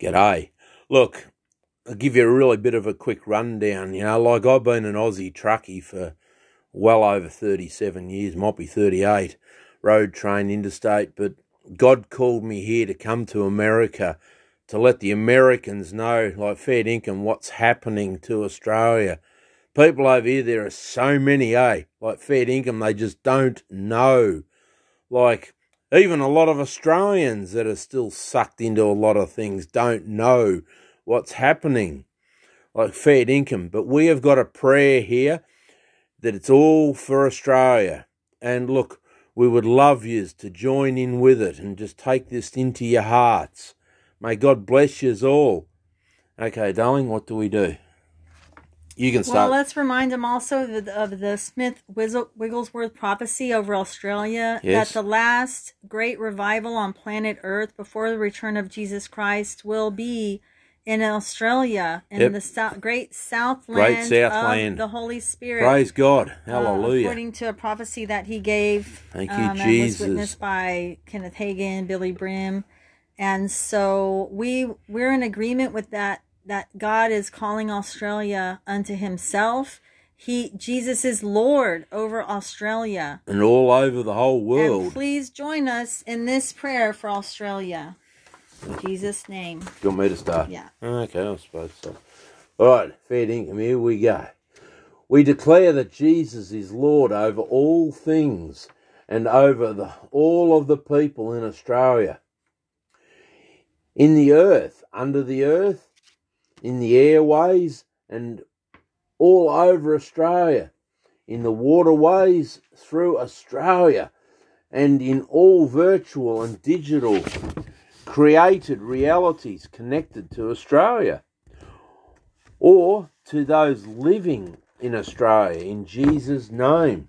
G'day. Look, I'll give you a really bit of a quick rundown. You know, like I've been an Aussie truckie for well over 37 years, might be 38, road, train, interstate, but God called me here to come to America to let the Americans know, like fair income, what's happening to Australia. People over here, there are so many, eh? Like fair income, they just don't know. Like, even a lot of Australians that are still sucked into a lot of things don't know what's happening, like fair income. But we have got a prayer here that it's all for Australia. And look, we would love yous to join in with it and just take this into your hearts. May God bless yous all. Okay, darling, what do we do? You can Well, let's remind them also of the, of the Smith Wigglesworth prophecy over Australia Yes. that the last great revival on planet Earth before the return of Jesus Christ will be in Australia in Yep. the sou- great Southland South of land. the Holy Spirit. Praise God. uh, Hallelujah. according to a prophecy that he gave, Thank you, um, Jesus. was witnessed by Kenneth Hagin, Billye Brim, and so we we're in agreement with that. That God is calling Australia unto Himself. He Jesus is Lord over Australia. and all over the whole And world. please join us in this prayer for Australia. In Jesus' name. Do you want me to start? Yeah. Oh, okay, I suppose so. All right, fair income, here we go. We declare that Jesus is Lord over all things and over the, all of the people in Australia. In the earth, under the earth, in the airways, and all over Australia, in the waterways through Australia, and in all virtual and digital created realities connected to Australia or to those living in Australia in Jesus' name.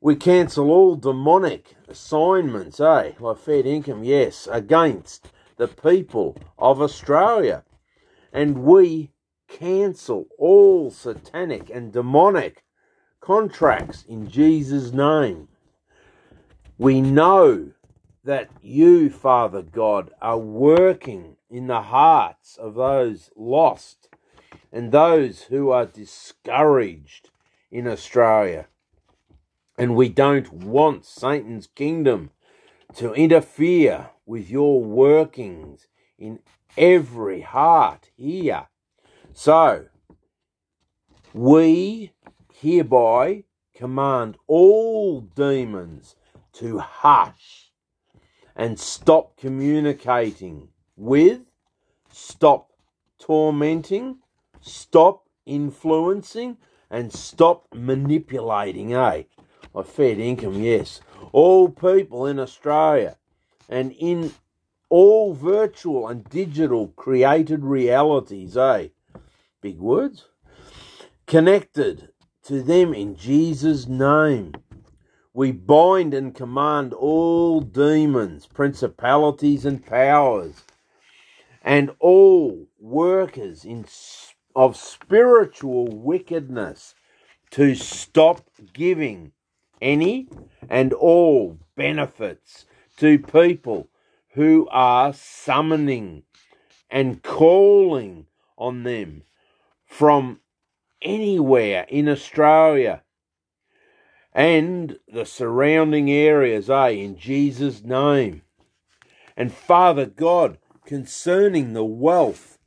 We cancel all demonic assignments, eh? Like Fed income, yes, against the people of Australia. And we cancel all satanic and demonic contracts in Jesus' name. We know that you, Father God, are working in the hearts of those lost and those who are discouraged in Australia. And we don't want Satan's kingdom to interfere with your workings in every heart here. So, we hereby command all demons to hush and stop communicating with, stop tormenting, stop influencing, and stop manipulating, eh? Like fair income, yes. All people in Australia and in all virtual and digital created realities, eh? Big words. Connected to them in Jesus' name. We bind and command all demons, principalities, and powers, and all workers in, of spiritual wickedness to stop giving any and all benefits to people who are summoning and calling on them from anywhere in Australia and the surrounding areas, eh, in Jesus' name. And Father God, concerning the wealth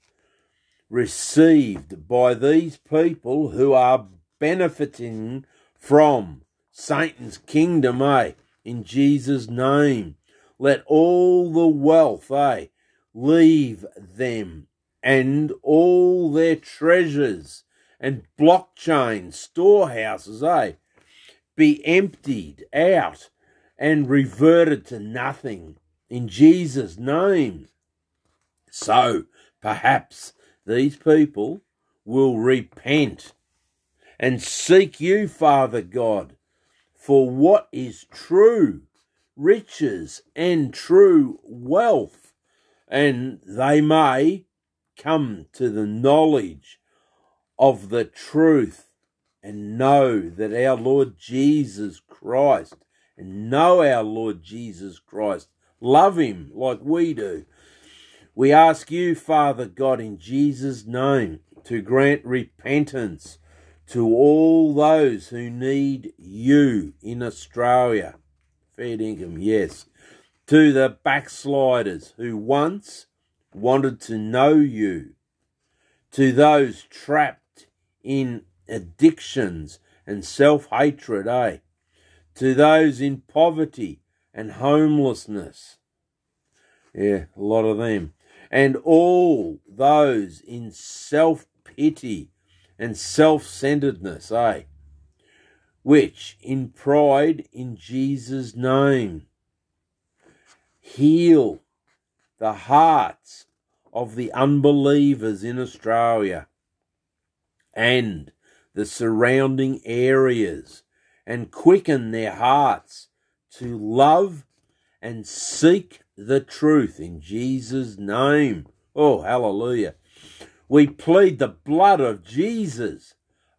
received by these people who are benefiting from Satan's kingdom, eh, in Jesus' name, let all the wealth, eh, leave them and all their treasures and blockchain storehouses, eh, be emptied out and reverted to nothing in Jesus' name. So perhaps these people will repent and seek you, Father God, for what is true riches and true wealth, and they may come to the knowledge of the truth and know that our Lord Jesus Christ and know our Lord Jesus Christ, love Him like we do, We ask you, Father God, in Jesus' name, to grant repentance to all those who need you in Australia. Fair income, yes. To the backsliders who once wanted to know you. To those trapped in addictions and self hatred, eh? To those in poverty and homelessness. Yeah, a lot of them. And all those in self pity and self centeredness, eh? Which, in pride in Jesus' name, heal the hearts of the unbelievers in Australia and the surrounding areas and quicken their hearts to love and seek the truth in Jesus' name. Oh, hallelujah. We plead the blood of Jesus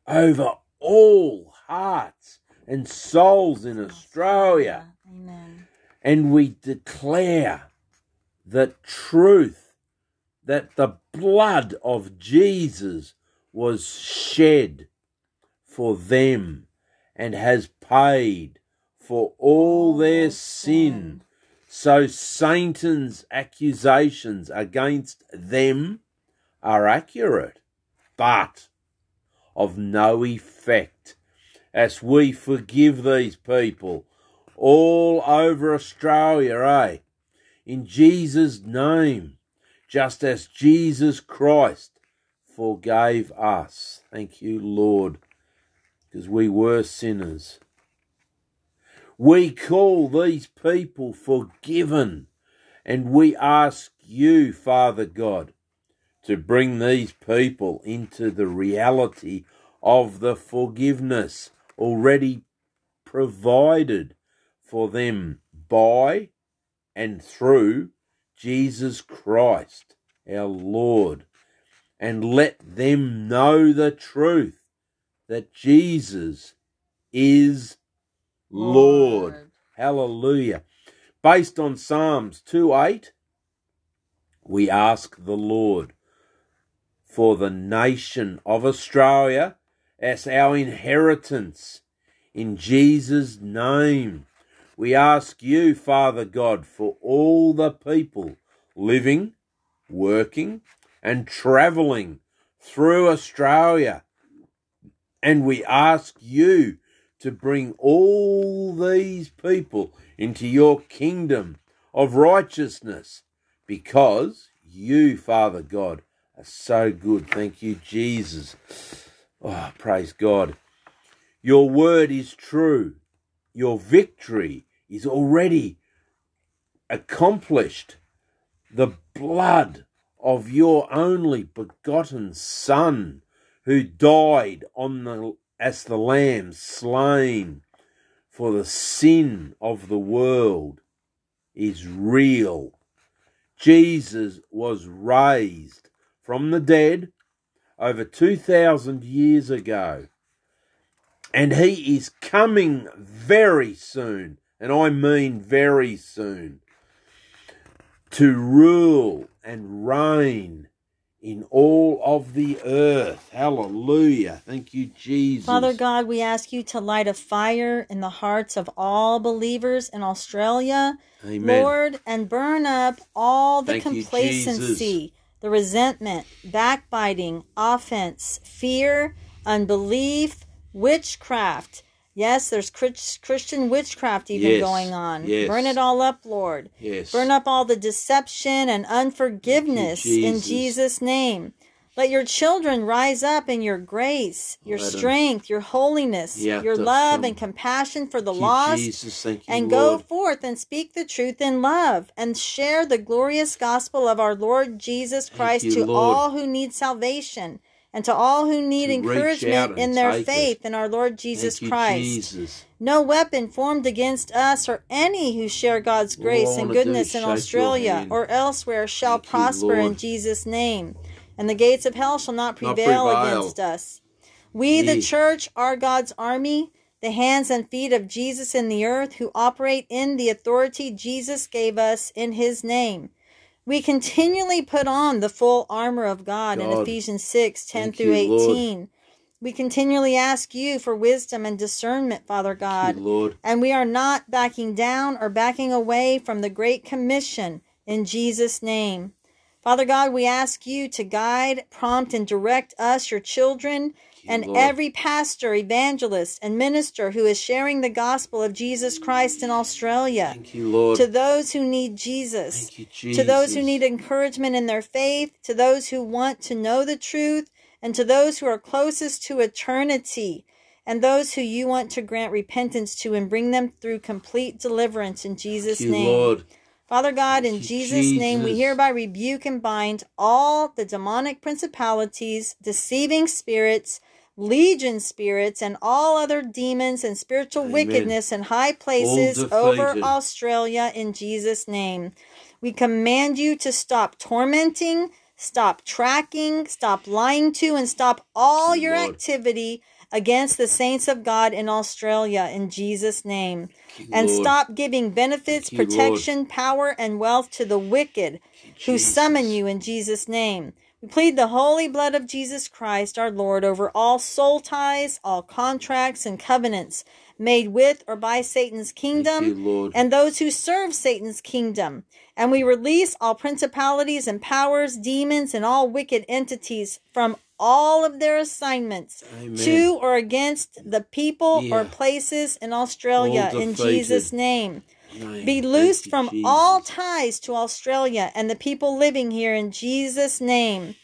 over all hearts and souls in Australia. Amen. And we declare the truth that the blood of Jesus was shed for them and has paid for all oh, their sin. So Satan's accusations against them are accurate, but of no effect as we forgive these people all over Australia, eh? In Jesus' name, just as Jesus Christ forgave us. Thank you, Lord, because we were sinners. We call these people forgiven, and we ask you, Father God, to bring these people into the reality of the forgiveness already provided for them by and through Jesus Christ, our Lord, and let them know the truth that Jesus is Lord. Lord. Hallelujah. Based on Psalms 2 8, we ask the Lord for the nation of Australia as our inheritance. In Jesus' name, we ask you, Father God, for all the people living, working, and travelling through Australia. And we ask you to bring all these people into your kingdom of righteousness because you, Father God, are so good. Thank you, Jesus. Oh, praise God. Your word is true. Your victory is already accomplished. The blood of your only begotten Son, who died on the as the lamb slain for the sin of the world, is real. Jesus was raised from the dead over 2,000 years ago. And he is coming very soon, and I mean very soon, to rule and reign in all of the earth. Hallelujah. Thank you, Jesus. Father God, we ask you to light a fire in the hearts of all believers in Australia, Amen. Lord, and burn up all the Thank complacency, the resentment, backbiting, offense, fear, unbelief, witchcraft. Yes, there's Christian witchcraft even Yes, going on. yes. Burn it all up, Lord. Yes. Burn up all the deception and unforgiveness you, in Jesus. Jesus' name. Let your children rise up in your grace, your Let strength, your holiness, Yeah, your love and compassion for the Thank lost, Jesus. Thank you, and Lord. go forth and speak the truth in love and share the glorious gospel of our Lord Jesus Christ you, to Lord. all who need salvation and to all who need To encouragement in their faith in our Lord Jesus Thank you, Christ. Jesus. No weapon formed against us or any who share God's grace and goodness in Australia or elsewhere shall Thank you, prosper in Jesus' name, and the gates of hell shall not Not prevail, prevail. against us. We, the church, are God's army, the hands and feet of Jesus in the earth, who operate in the authority Jesus gave us in his name. We continually put on the full armor of God, in Ephesians 6 10 Thank through you, Lord. 18. We continually ask you for wisdom and discernment, Father God. You, Lord. And we are not backing down or backing away from the Great Commission in Jesus' name. Father God, we ask you to guide, prompt, and direct us, your children, you, and Lord. every pastor, evangelist, and minister who is sharing the gospel of Jesus Christ in Australia. Thank you, Lord. To those who need Jesus, you, Jesus. to those who need encouragement in their faith, to those who want to know the truth, and to those who are closest to eternity, and those who you want to grant repentance to and bring them through complete deliverance in Jesus' Thank you, name. Lord. Father God, in you, Jesus' name, we hereby rebuke and bind all the demonic principalities, deceiving spirits, legion spirits, and all other demons and spiritual Amen. wickedness in high places over. Australia in Jesus' name. We command you to stop tormenting, stop tracking, stop lying to, and stop all you, your Lord. activity against the saints of God in Australia in Jesus' name you, and Lord. stop giving benefits, you, Lord. protection, power, and wealth to the wicked who summon you in Jesus' name. We plead the holy blood of Jesus Christ, our Lord, over all soul ties, all contracts and covenants made with or by Satan's kingdom you, and those who serve Satan's kingdom. And we release all principalities and powers, demons, and all wicked entities from all of their assignments Amen. to or against the people or places in Australia in. Jesus' name. Be loosed you, from Jesus. all ties to Australia and the people living here in Jesus' name.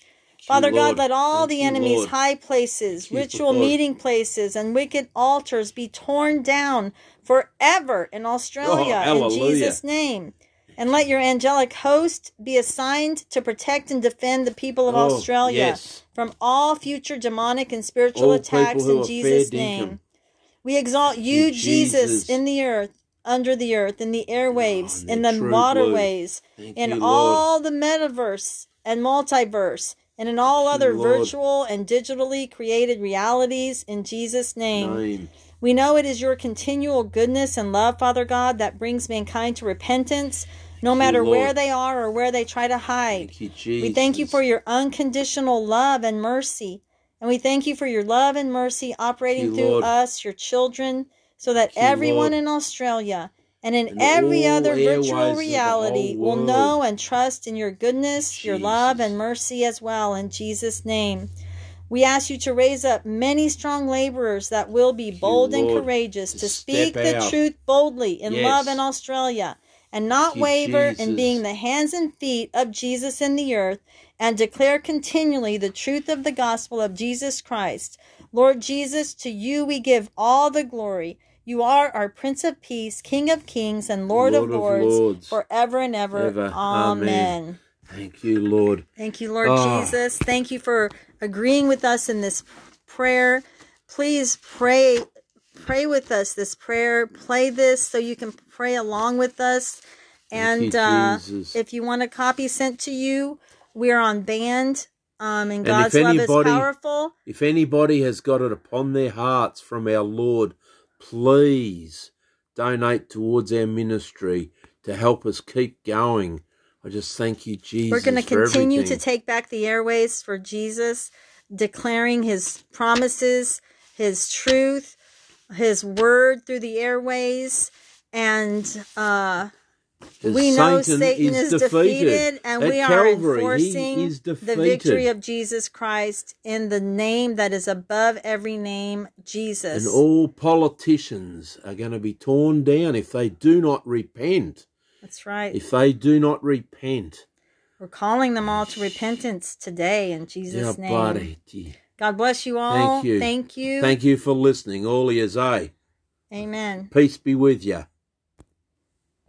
Father God, let all Thank the enemy's Lord. high places, Thank ritual Lord. meeting places, and wicked altars be torn down forever in oh, Australia in Oh, hallelujah. Jesus' name. And let your angelic host be assigned to protect and defend the people of Oh, Australia yes. from all future demonic and spiritual All attacks in Jesus' name. We exalt you, you, Jesus, Jesus. in the earth, under the earth, in the airwaves, Oh, in the waterways, in you, all the metaverse and multiverse, and in all Thank other Lord. virtual and digitally created realities in Jesus' name. Name. We know it is your continual goodness and love, Father God, that brings mankind to repentance, no matter Lord. where they are or where they try to hide. Thank you, Jesus. We thank you for your unconditional love and mercy. And we thank you for your love and mercy operating you, through Lord. us, your children, so that you, everyone Lord. in Australia and in And every other virtual reality will know and trust in your goodness, your love, and mercy as well, in Jesus' name. We ask you to raise up many strong laborers that will be bold and Lord, courageous to to speak the out. truth boldly in Yes. love in Australia and not waver in being the hands and feet of Jesus in the earth and declare continually the truth of the gospel of Jesus Christ. Lord Jesus, to you we give all the glory. You are our Prince of Peace, King of Kings, and Lord, Lord of of Lords, Lords. forever and ever. Ever. Amen. Amen. Thank you, Lord. Thank you, Lord Ah. Jesus. Thank you for agreeing with us in this prayer. Please pray pray with us this prayer. Play this so you can pray along with us. And you, uh, if you want a copy sent to you, we're on band. Um, and if God's love is powerful. If anybody has got it upon their hearts from our Lord, please donate towards our ministry to help us keep going. I just thank you, Jesus. We're going to continue to take back the airways for Jesus, declaring his promises, his truth, his word through the airways. And uh, we know Satan Satan is defeated, and At we are Calvary, enforcing he the victory of Jesus Christ in the name that is above every name, Jesus. And all politicians are going to be torn down if they do not repent. That's right. If they do not repent. We're calling them all to repentance today in Jesus' Yeah, name. buddy. God bless you all. Thank you. Thank you. Thank you for listening. All ears, eh? Amen. Peace be with you.